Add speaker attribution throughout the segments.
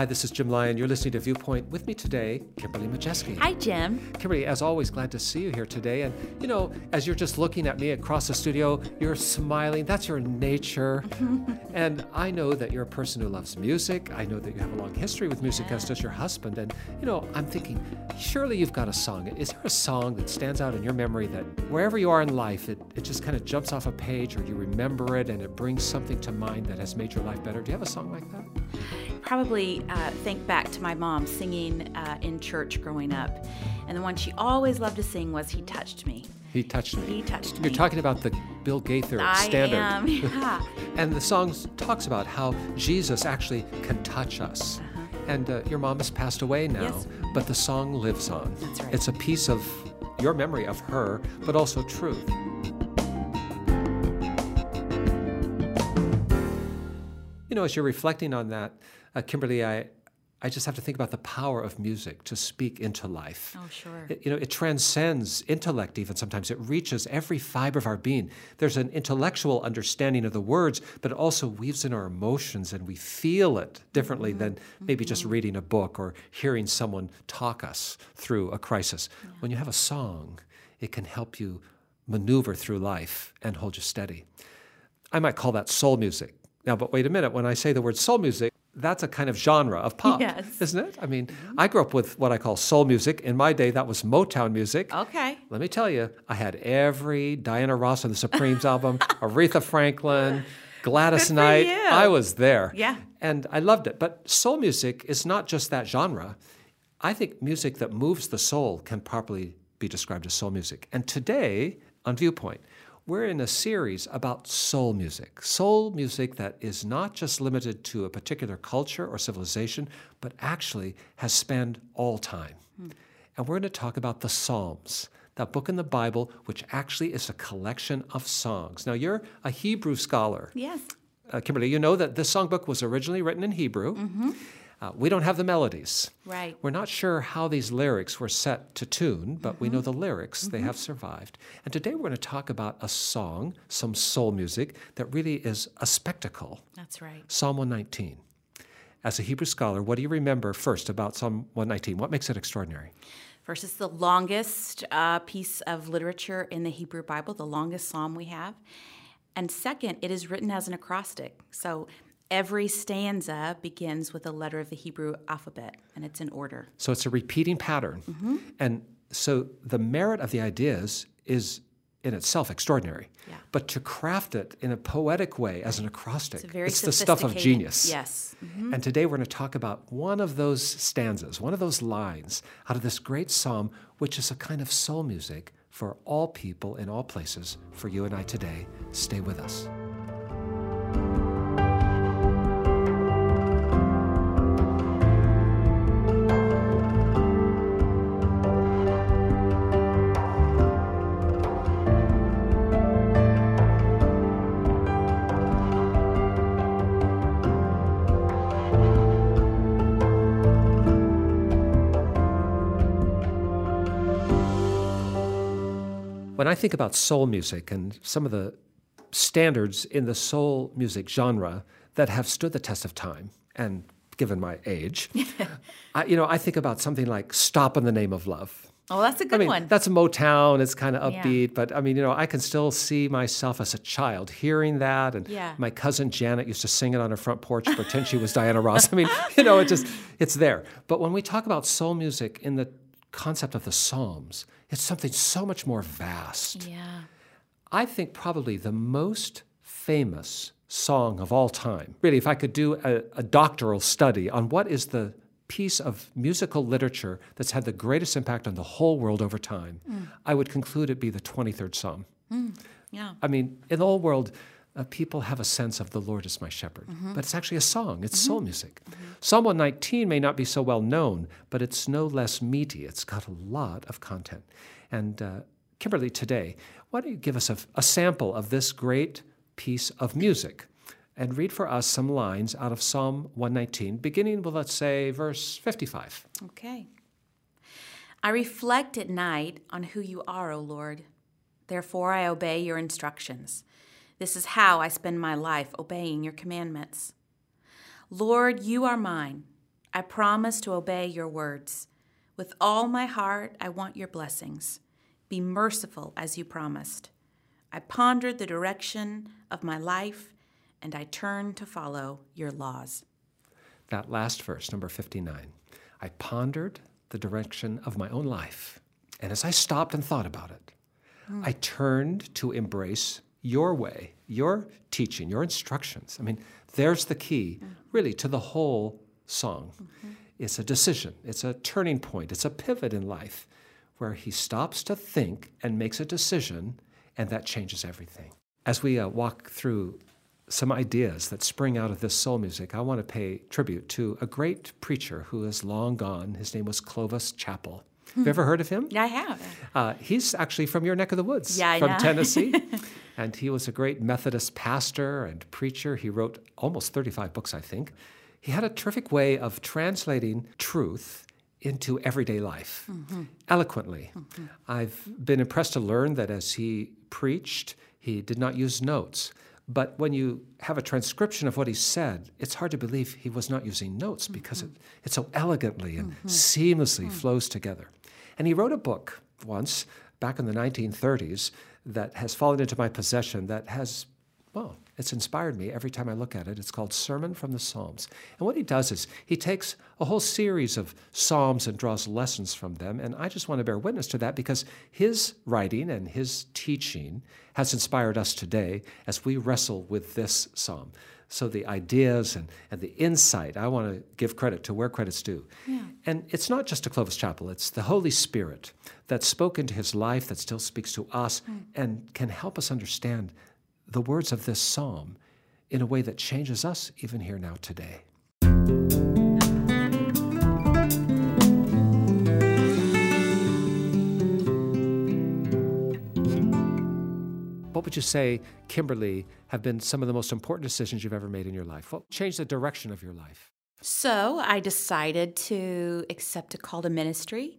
Speaker 1: Hi, this is Jim Lyon. You're listening to Viewpoint. With me today, Kimberly Majeski.
Speaker 2: Hi, Jim.
Speaker 1: Kimberly, as always, glad to see you here today. And, you know, as you're just looking at me across the studio, you're smiling. That's your nature. and I know that you're a person who loves music. I know that you have a long history with music, as does your husband. And, you know, I'm thinking, surely you've got a song. Is there a song that stands out in your memory that wherever you are in life, it, it just kind of jumps off a page or you remember it and it brings something to mind that has made your life better? Do you have a song like that?
Speaker 2: Probably uh, think back to my mom singing uh, in church growing up. And the one she always loved to sing was He Touched Me.
Speaker 1: He touched me.
Speaker 2: He touched
Speaker 1: You're
Speaker 2: me.
Speaker 1: talking about the Bill Gaither
Speaker 2: I
Speaker 1: standard.
Speaker 2: am, yeah.
Speaker 1: And the song talks about how Jesus actually can touch us. And uh, your mom has passed away now,
Speaker 2: Yes.
Speaker 1: but the song lives on.
Speaker 2: That's right.
Speaker 1: It's a piece of your memory of her, but also truth. You know, as you're reflecting on that, uh, Kimberly, I, I just have to think about the power of music to speak into life.
Speaker 2: Oh, sure.
Speaker 1: It, you know, it transcends intellect even sometimes. It reaches every fiber of our being. There's an intellectual understanding of the words, but it also weaves in our emotions and we feel it differently than maybe just reading a book or hearing someone talk us through a crisis. When you have a song, it can help you maneuver through life and hold you steady. I might call that soul music. Now, but wait a minute. When I say the word soul music, that's a kind of genre of pop,
Speaker 2: Yes.
Speaker 1: isn't it? I mean, I grew up with what I call soul music. In my day, that was Motown music.
Speaker 2: Okay.
Speaker 1: Let me tell you, I had every Diana Ross and the Supremes album, Aretha Franklin, Gladys Knight.
Speaker 2: you.
Speaker 1: I was there.
Speaker 2: Yeah.
Speaker 1: And I loved it. But soul music is not just that genre. I think music that moves the soul can properly be described as soul music. And today, on Viewpoint, we're in a series about soul music. Soul music that is not just limited to a particular culture or civilization, but actually has spanned all time. And we're going to talk about the Psalms, that book in the Bible, which actually is a collection of songs. Now, you're a Hebrew scholar.
Speaker 2: Yes.
Speaker 1: Uh, Kimberly, you know that this songbook was originally written in Hebrew. Uh, we don't have the melodies.
Speaker 2: Right.
Speaker 1: We're not sure how these lyrics were set to tune, but we know the lyrics, they have survived. And today we're going to talk about a song, some soul music, that really is a spectacle
Speaker 2: That's right.
Speaker 1: Psalm 119. As a Hebrew scholar, what do you remember first about Psalm 119? What makes it extraordinary?
Speaker 2: First, it's the longest uh, piece of literature in the Hebrew Bible, the longest psalm we have. And second, it is written as an acrostic. So every stanza begins with a letter of the Hebrew alphabet, and it's in order.
Speaker 1: So it's a repeating pattern. Mm-hmm. And so the merit of the ideas is in itself extraordinary.
Speaker 2: Yeah.
Speaker 1: But to craft it in a poetic way as an acrostic,
Speaker 2: It's very
Speaker 1: the stuff of genius.
Speaker 2: Yes. Mm-hmm.
Speaker 1: And today we're going to talk about one of those stanzas, one of those lines out of this great psalm, which is a kind of soul music for all people in all places, for you and I today. Stay with us. Think about soul music and some of the standards in the soul music genre that have stood the test of time, and given my age, I, you know, I think about something like "Stop in the Name of Love."
Speaker 2: Oh, that's a good
Speaker 1: I mean,
Speaker 2: one.
Speaker 1: that's a Motown. It's kind of
Speaker 2: Yeah.
Speaker 1: upbeat, but I mean, you know, I can still see myself as a child hearing that. And
Speaker 2: Yeah.
Speaker 1: my cousin Janet used to sing it on her front porch, pretend she was Diana Ross. I mean, you know, it just, it's there. But when we talk about soul music in the concept of the Psalms, it's something so much more vast.
Speaker 2: yeah.
Speaker 1: I think probably the most famous song of all time. Really, if I could do a, a doctoral study on what is the piece of musical literature that's had the greatest impact on the whole world over time, mm. I would conclude it be the 23rd Psalm.
Speaker 2: Mm, yeah.
Speaker 1: I mean, in the whole world, uh, people have a sense of the Lord is my shepherd, but it's actually a song. It's soul music. Psalm 119 may not be so well known, but it's no less meaty. It's got a lot of content. And uh, Kimberly, today, why don't you give us a, a sample of this great piece of music? And read for us some lines out of Psalm 119, beginning with, let's say, verse 55.
Speaker 2: Okay. I reflect at night on who you are, O Lord. Therefore, I obey your instructions. This is how I spend my life, obeying your commandments. Lord, you are mine. I promise to obey your words. With all my heart, I want your blessings. Be merciful as you promised. I pondered the direction of my life, and I turned to follow your laws.
Speaker 1: That last verse, number 59. I pondered the direction of my own life, and as I stopped and thought about it, mm. I turned to embrace your way, your teaching, your instructions. I mean, there's the key, mm. really, to the whole song. Mm-hmm. It's a decision, it's a turning point, it's a pivot in life where he stops to think and makes a decision, and that changes everything. As we uh, walk through some ideas that spring out of this soul music, I want to pay tribute to a great preacher who is long gone. His name was Clovis Chappell. Have you ever heard of him?
Speaker 2: Yeah, I have.
Speaker 1: Uh, he's actually from your neck of the woods,
Speaker 2: yeah,
Speaker 1: from
Speaker 2: yeah.
Speaker 1: Tennessee. and he was a great Methodist pastor and preacher. He wrote almost 35 books, I think. He had a terrific way of translating truth into everyday life mm-hmm. eloquently. Mm-hmm. I've been impressed to learn that as he preached, he did not use notes. But when you have a transcription of what he said, it's hard to believe he was not using notes mm-hmm. because it, it so elegantly and mm-hmm. seamlessly mm. flows together. And he wrote a book once, back in the 1930s, that has fallen into my possession that has, well, it's inspired me every time I look at it. It's called Sermon from the Psalms. And what he does is he takes a whole series of Psalms and draws lessons from them. And I just want to bear witness to that because his writing and his teaching has inspired us today as we wrestle with this Psalm. So the ideas and, and the insight, I want to give credit to where credit's due. Yeah. And it's not just to Clovis Chappell, it's the Holy Spirit that spoke into his life, that still speaks to us, mm. and can help us understand the words of this psalm in a way that changes us even here now today. What would you say, Kimberly, have been some of the most important decisions you've ever made in your life? What changed the direction of your life?
Speaker 2: So I decided to accept a call to ministry.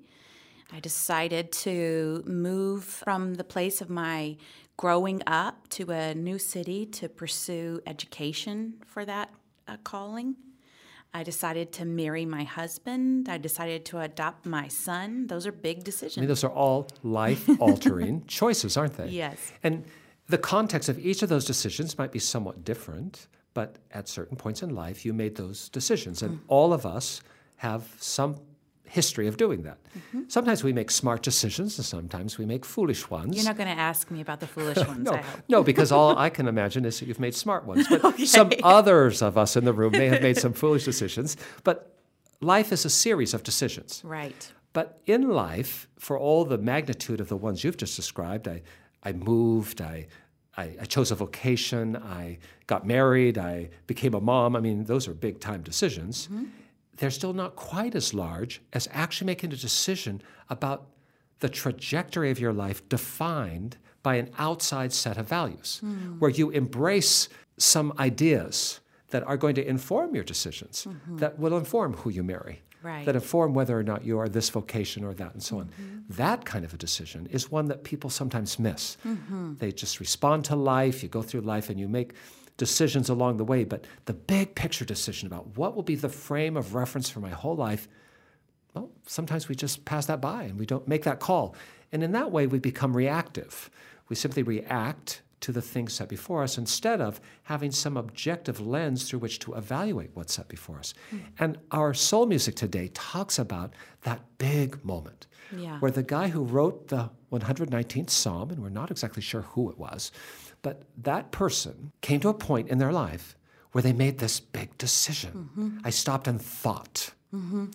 Speaker 2: I decided to move from the place of my growing up to a new city to pursue education for that uh, calling. I decided to marry my husband. I decided to adopt my son. Those are big decisions.
Speaker 1: I mean, those are all life altering choices, aren't they?
Speaker 2: Yes.
Speaker 1: And the context of each of those decisions might be somewhat different, but at certain points in life, you made those decisions. And mm. all of us have some history of doing that. Mm-hmm. Sometimes we make smart decisions, and sometimes we make foolish ones.
Speaker 2: You're not going to ask me about the foolish ones,
Speaker 1: no, no, because all I can imagine is that you've made smart ones. But okay. some others of us in the room may have made some foolish decisions. But life is a series of decisions.
Speaker 2: Right.
Speaker 1: But in life, for all the magnitude of the ones you've just described, I, I moved, I, I, I, chose a vocation, I got married, I became a mom. I mean, those are big time decisions. Mm-hmm they're still not quite as large as actually making a decision about the trajectory of your life defined by an outside set of values, mm. where you embrace some ideas that are going to inform your decisions, mm-hmm. that will inform who you marry,
Speaker 2: right.
Speaker 1: that inform whether or not you are this vocation or that, and so mm-hmm. on. That kind of a decision is one that people sometimes miss. Mm-hmm. They just respond to life, you go through life, and you make decisions along the way, but the big picture decision about what will be the frame of reference for my whole life, well, sometimes we just pass that by and we don't make that call. And in that way, we become reactive. We simply react to the things set before us instead of having some objective lens through which to evaluate what's set before us. Mm-hmm. And our soul music today talks about that big moment
Speaker 2: yeah.
Speaker 1: where the guy who wrote the 119th Psalm, and we're not exactly sure who it was, but that person came to a point in their life where they made this big decision. Mm-hmm. I stopped and thought. Mm-hmm.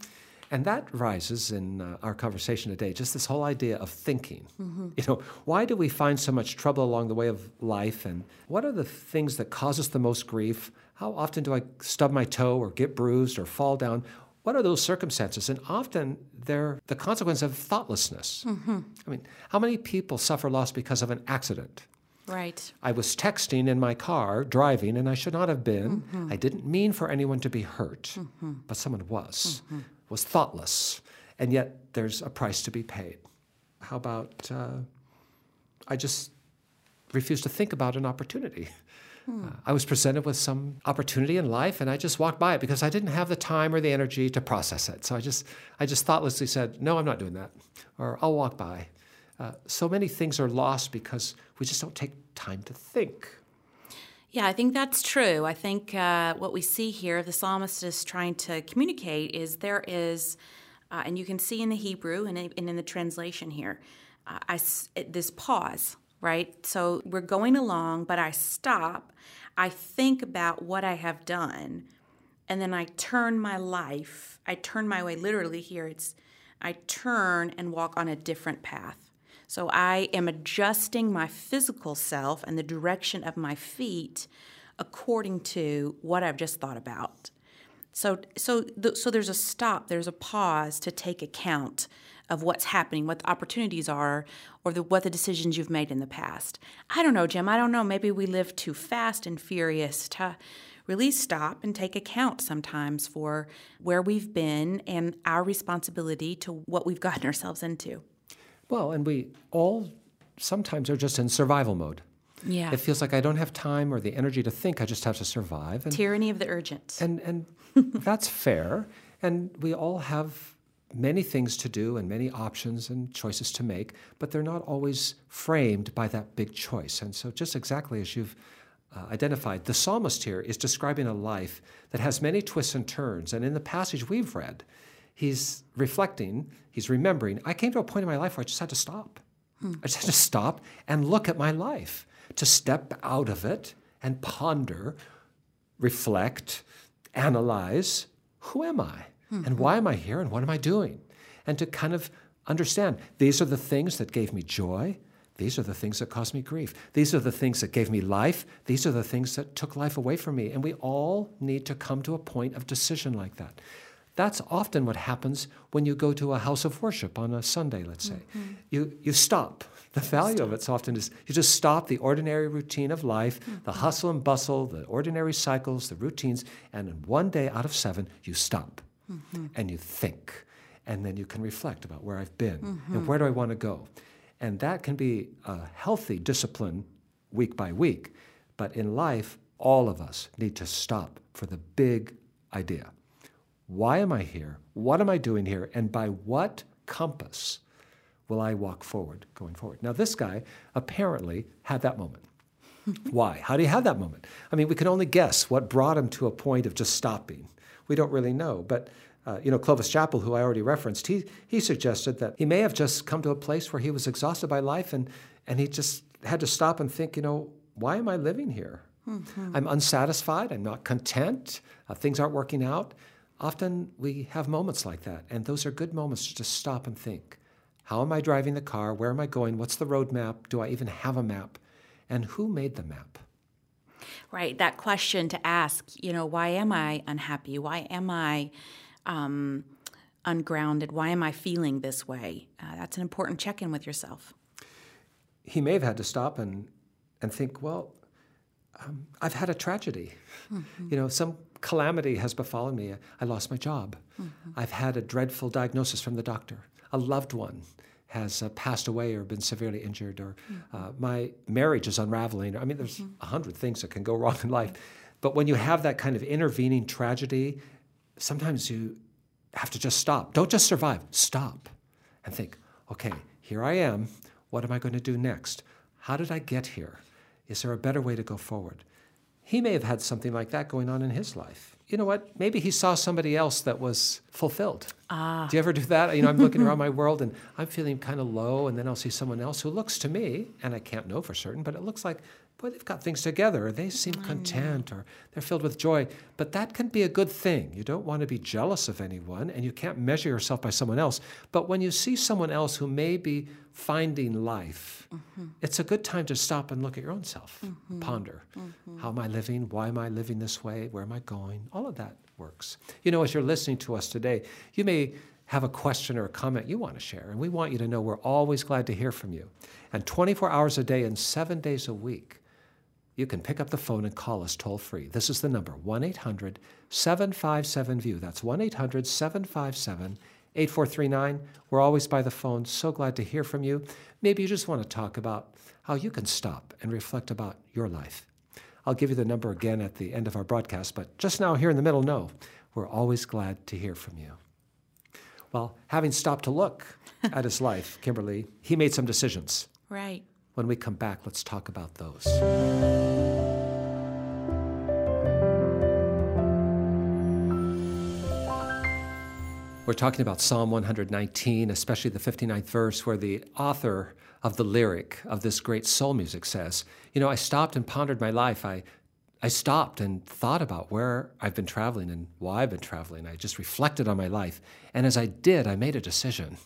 Speaker 1: And that rises in uh, our conversation today, just this whole idea of thinking. Mm-hmm. You know, why do we find so much trouble along the way of life? And what are the things that cause us the most grief? How often do I stub my toe or get bruised or fall down? What are those circumstances? And often they're the consequence of thoughtlessness. Mm-hmm. I mean, how many people suffer loss because of an accident?
Speaker 2: Right.
Speaker 1: I was texting in my car, driving, and I should not have been. Mm-hmm. I didn't mean for anyone to be hurt, mm-hmm. but someone was, mm-hmm. Was thoughtless. And yet there's a price to be paid. How about uh, I just refuse to think about an opportunity? Uh, I was presented with some opportunity in life, and I just walked by it because I didn't have the time or the energy to process it. So I just, I just thoughtlessly said, "No, I'm not doing that," or "I'll walk by." Uh, so many things are lost because we just don't take time to think.
Speaker 2: Yeah, I think that's true. I think uh, what we see here, the psalmist is trying to communicate, is there is, uh, and you can see in the Hebrew and in, the translation here, uh, I, this pause, right? So we're going along, but I stop. I think about what I have done, and then I turn my life, I turn my way, literally here, it's I turn and walk on a different path. So I am adjusting my physical self and the direction of my feet according to what I've just thought about. So, so, so there's a stop, there's a pause to take account of what's happening, what the opportunities are, or the, what the decisions you've made in the past. I don't know, Jim. I don't know. Maybe we live too fast and furious to really stop and take account sometimes for where we've been and our responsibility to what we've gotten ourselves into.
Speaker 1: Well, and we all sometimes are just in survival mode.
Speaker 2: Yeah.
Speaker 1: It feels like I don't have time or the energy to think. I just have to survive.
Speaker 2: And, Tyranny of the urgent.
Speaker 1: And and that's fair. And we all have many things to do and many options and choices to make, but they're not always framed by that big choice. And so, just exactly as you've uh, identified, the psalmist here is describing a life that has many twists and turns. And in the passage we've read, he's reflecting, he's remembering, I came to a point in my life where I just had to stop. Hmm. I just had to stop and look at my life, to step out of it and ponder, reflect, analyze who am I? Hmm. And why am I here? And what am I doing? And to kind of understand these are the things that gave me joy. These are the things that caused me grief. These are the things that gave me life. These are the things that took life away from me. And we all need to come to a point of decision like that. That's often what happens when you go to a house of worship on a Sunday, let's say. Mm-hmm. You, you stop. The value stop. of it often is you just stop the ordinary routine of life, mm-hmm. the hustle and bustle, the ordinary cycles, the routines, and in one day out of seven, you stop mm-hmm. and you think. And then you can reflect about where I've been mm-hmm. and where do I want to go. And that can be a healthy discipline week by week. But in life, all of us need to stop for the big idea. Why am I here? What am I doing here? And by what compass will I walk forward going forward? Now, this guy apparently had that moment. Why? How did he have that moment? I mean, we can only guess what brought him to a point of just stopping. We don't really know. But, uh, you know, Clovis Chappell, who I already referenced, he, he suggested that he may have just come to a place where he was exhausted by life and, and he just had to stop and think, you know, why am I living here? Mm-hmm. I'm unsatisfied. I'm not content. Uh, things aren't working out. Often we have moments like that, and those are good moments to just stop and think. How am I driving the car? Where am I going? What's the road map? Do I even have a map? And who made the map?
Speaker 2: Right, that question to ask, you know, why am I unhappy? Why am I um, ungrounded? Why am I feeling this way? Uh, that's an important check in with yourself.
Speaker 1: He may have had to stop and, and think, well, um, I've had a tragedy. Mm-hmm. You know, some calamity has befallen me. I lost my job. Mm-hmm. I've had a dreadful diagnosis from the doctor. A loved one has uh, passed away or been severely injured, or mm-hmm. uh, my marriage is unraveling. I mean, there's mm-hmm. a hundred things that can go wrong in life. But when you have that kind of intervening tragedy, sometimes you have to just stop. Don't just survive, stop and think, okay, here I am. What am I going to do next? How did I get here? Is there a better way to go forward? He may have had something like that going on in his life. You know what? Maybe he saw somebody else that was fulfilled. Ah. Do you ever do that? You know, I'm looking around my world and I'm feeling kind of low, and then I'll see someone else who looks to me, and I can't know for certain, but it looks like boy, they've got things together, or they seem content, or they're filled with joy. But that can be a good thing. You don't want to be jealous of anyone, and you can't measure yourself by someone else. But when you see someone else who may be finding life, mm-hmm. it's a good time to stop and look at your own self, mm-hmm. ponder mm-hmm. how am I living? Why am I living this way? Where am I going? All of that works. You know, as you're listening to us today, you may have a question or a comment you want to share, and we want you to know we're always glad to hear from you. And 24 hours a day and seven days a week, you can pick up the phone and call us toll free. This is the number 1 800 757 VIEW. That's 1 800 757 8439. We're always by the phone. So glad to hear from you. Maybe you just want to talk about how you can stop and reflect about your life. I'll give you the number again at the end of our broadcast, but just now here in the middle, no. We're always glad to hear from you. Well, having stopped to look at his life, Kimberly, he made some decisions.
Speaker 2: Right.
Speaker 1: When we come back, let's talk about those. We're talking about Psalm 119, especially the 59th verse, where the author of the lyric of this great soul music says, You know, I stopped and pondered my life. I, I stopped and thought about where I've been traveling and why I've been traveling. I just reflected on my life. And as I did, I made a decision.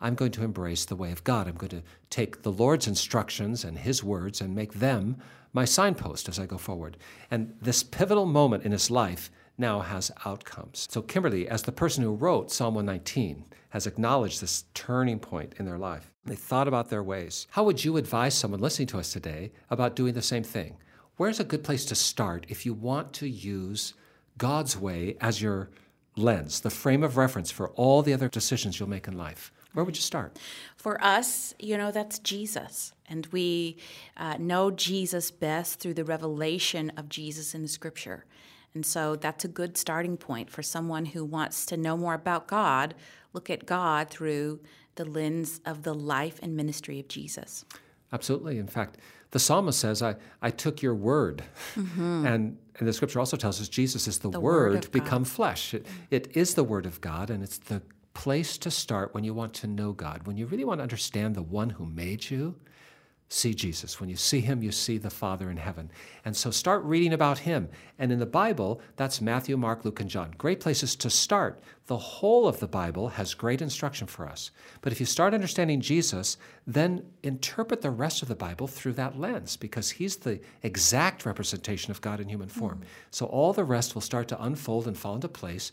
Speaker 1: I'm going to embrace the way of God. I'm going to take the Lord's instructions and His words and make them my signpost as I go forward. And this pivotal moment in his life now has outcomes. So, Kimberly, as the person who wrote Psalm 119, has acknowledged this turning point in their life. They thought about their ways. How would you advise someone listening to us today about doing the same thing? Where's a good place to start if you want to use God's way as your lens, the frame of reference for all the other decisions you'll make in life? Where would you start?
Speaker 2: For us, you know, that's Jesus. And we uh, know Jesus best through the revelation of Jesus in the scripture. And so that's a good starting point for someone who wants to know more about God. Look at God through the lens of the life and ministry of Jesus.
Speaker 1: Absolutely. In fact, the psalmist says, I, I took your word. Mm-hmm. And, and the scripture also tells us Jesus is the,
Speaker 2: the
Speaker 1: word,
Speaker 2: word
Speaker 1: become flesh. It, it is the word of God, and it's the place to start when you want to know God, when you really want to understand the one who made you see Jesus. When you see him, you see the Father in heaven. And so start reading about him. And in the Bible, that's Matthew, Mark, Luke, and John. Great places to start. The whole of the Bible has great instruction for us. But if you start understanding Jesus, then interpret the rest of the Bible through that lens because he's the exact representation of God in human form. Mm-hmm. So all the rest will start to unfold and fall into place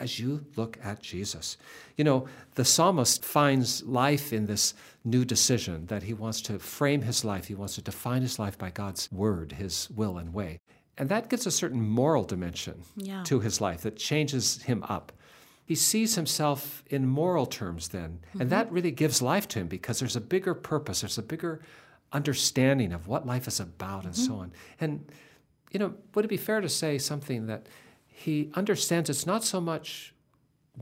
Speaker 1: as you look at Jesus. You know, the psalmist finds life in this new decision that he wants to frame his life, he wants to define his life by God's word, his will and way. And that gives a certain moral dimension yeah. to his life that changes him up. He sees himself in moral terms then, mm-hmm. and that really gives life to him because there's a bigger purpose, there's a bigger understanding of what life is about, and mm-hmm. so on. And, you know, would it be fair to say something that he understands it's not so much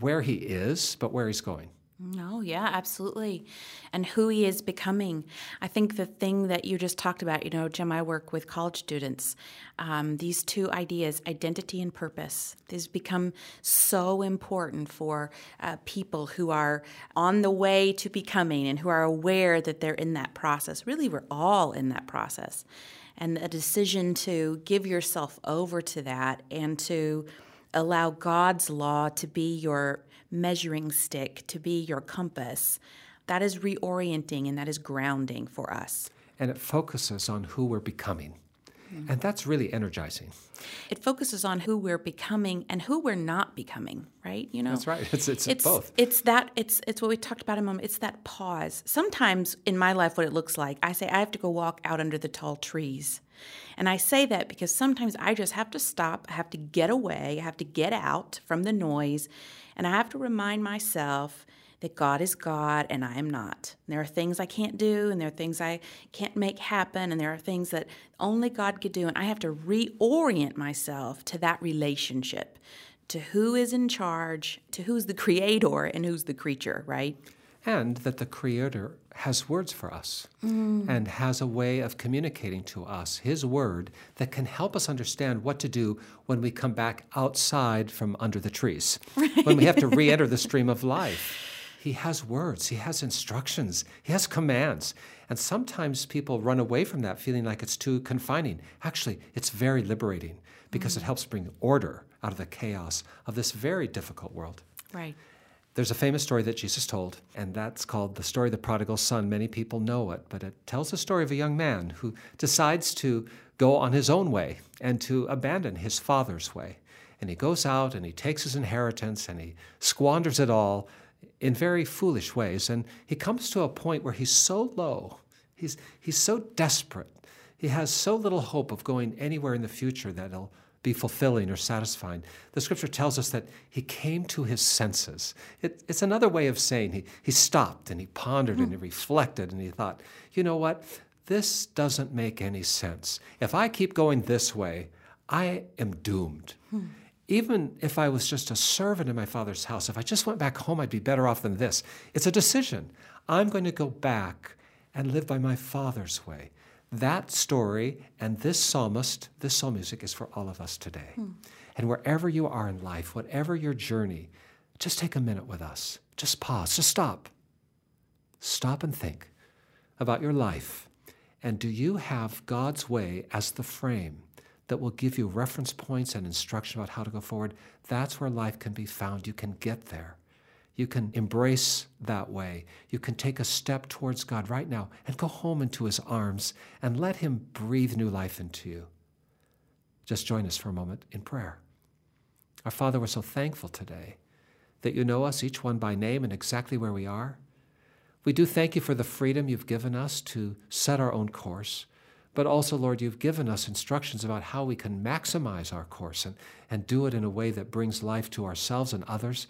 Speaker 1: where he is, but where he's going.
Speaker 2: No, yeah, absolutely. And who he is becoming. I think the thing that you just talked about, you know, Jim, I work with college students. Um, these two ideas, identity and purpose, these become so important for uh, people who are on the way to becoming and who are aware that they're in that process. Really, we're all in that process and a decision to give yourself over to that and to allow God's law to be your measuring stick, to be your compass, that is reorienting and that is grounding for us.
Speaker 1: And it focuses on who we're becoming. Mm-hmm. And that's really energizing.
Speaker 2: It focuses on who we're becoming and who we're not becoming, right?
Speaker 1: You know, that's right. It's, it's, it's both.
Speaker 2: It's that. It's it's what we talked about a moment. It's that pause. Sometimes in my life, what it looks like, I say I have to go walk out under the tall trees, and I say that because sometimes I just have to stop. I have to get away. I have to get out from the noise, and I have to remind myself that God is God and I am not. And there are things I can't do, and there are things I can't make happen, and there are things that only God could do. And I have to reorient myself to that relationship, to who is in charge, to who's the creator, and who's the creature, right?
Speaker 1: And that the creator has words for us mm. and has a way of communicating to us his word that can help us understand what to do when we come back outside from under the trees, right. when we have to re enter the stream of life. He has words, he has instructions, he has commands. And sometimes people run away from that feeling like it's too confining. Actually, it's very liberating because mm-hmm. it helps bring order out of the chaos of this very difficult world.
Speaker 2: Right.
Speaker 1: There's a famous story that Jesus told, and that's called the story of the prodigal son. Many people know it, but it tells the story of a young man who decides to go on his own way and to abandon his father's way. And he goes out and he takes his inheritance and he squanders it all in very foolish ways. And he comes to a point where he's so low, he's, he's so desperate, he has so little hope of going anywhere in the future that he'll be fulfilling or satisfying. The scripture tells us that he came to his senses. It, it's another way of saying he, he stopped and he pondered mm. and he reflected and he thought, you know what? this doesn't make any sense. If I keep going this way, I am doomed. Even if I was just a servant in my father's house, if I just went back home, I'd be better off than this. It's a decision. I'm going to go back and live by my father's way. That story and this psalmist, this psalm music is for all of us today. Hmm. And wherever you are in life, whatever your journey, just take a minute with us. Just pause, just stop. Stop and think about your life. And do you have God's way as the frame that will give you reference points and instruction about how to go forward? That's where life can be found. You can get there. You can embrace that way. You can take a step towards God right now and go home into His arms and let Him breathe new life into you. Just join us for a moment in prayer. Our Father, we're so thankful today that you know us, each one by name and exactly where we are. We do thank you for the freedom you've given us to set our own course. But also, Lord, you've given us instructions about how we can maximize our course and, and do it in a way that brings life to ourselves and others.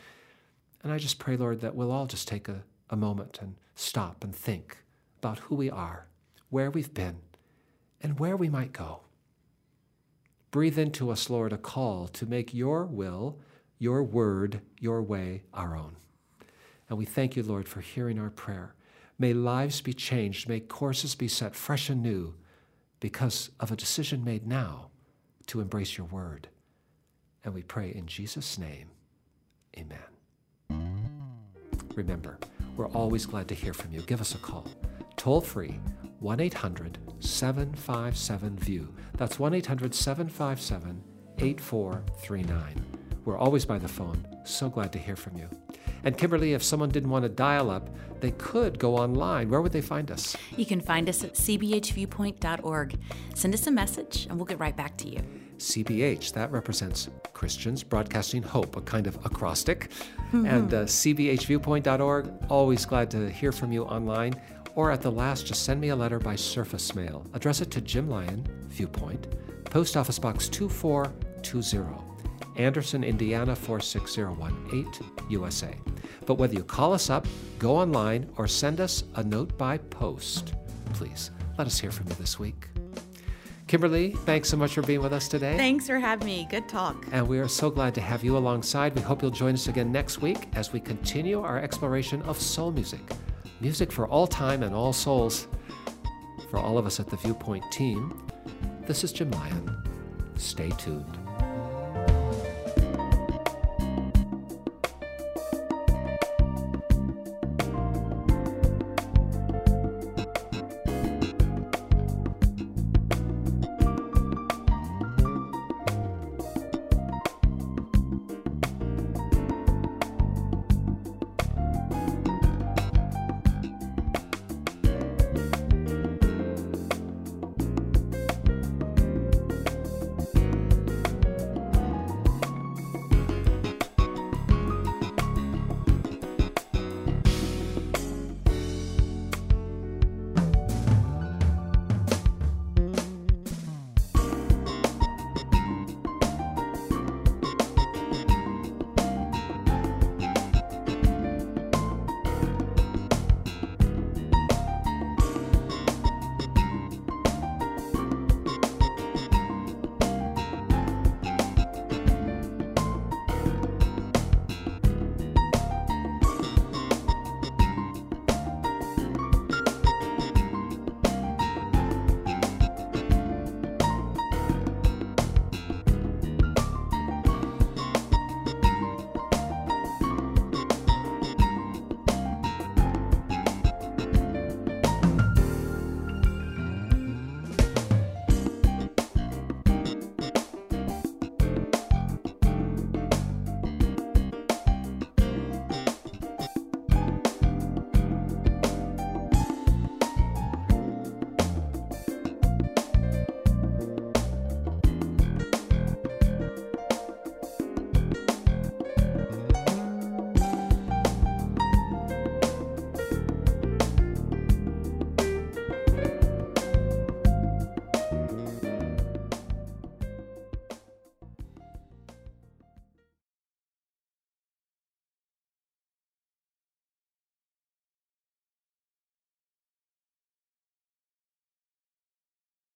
Speaker 1: And I just pray, Lord, that we'll all just take a, a moment and stop and think about who we are, where we've been, and where we might go. Breathe into us, Lord, a call to make your will, your word, your way our own. And we thank you, Lord, for hearing our prayer. May lives be changed, may courses be set fresh and new because of a decision made now to embrace your word. And we pray in Jesus' name, amen. Remember, we're always glad to hear from you. Give us a call. Toll free, 1 800 757 VIEW. That's 1 800 757 8439. We're always by the phone. So glad to hear from you. And Kimberly, if someone didn't want to dial up, they could go online. Where would they find us?
Speaker 2: You can find us at cbhviewpoint.org. Send us a message and we'll get right back to you.
Speaker 1: CBH, that represents Christians Broadcasting Hope, a kind of acrostic. And uh, cbhviewpoint.org, always glad to hear from you online. Or at the last, just send me a letter by surface mail. Address it to Jim Lyon, Viewpoint, Post Office Box 2420. Anderson, Indiana 46018, USA. But whether you call us up, go online, or send us a note by post, please let us hear from you this week. Kimberly, thanks so much for being with us today.
Speaker 2: Thanks for having me. Good talk.
Speaker 1: And we are so glad to have you alongside. We hope you'll join us again next week as we continue our exploration of soul music. Music for all time and all souls. For all of us at the Viewpoint team, this is Jim Lyon. Stay tuned.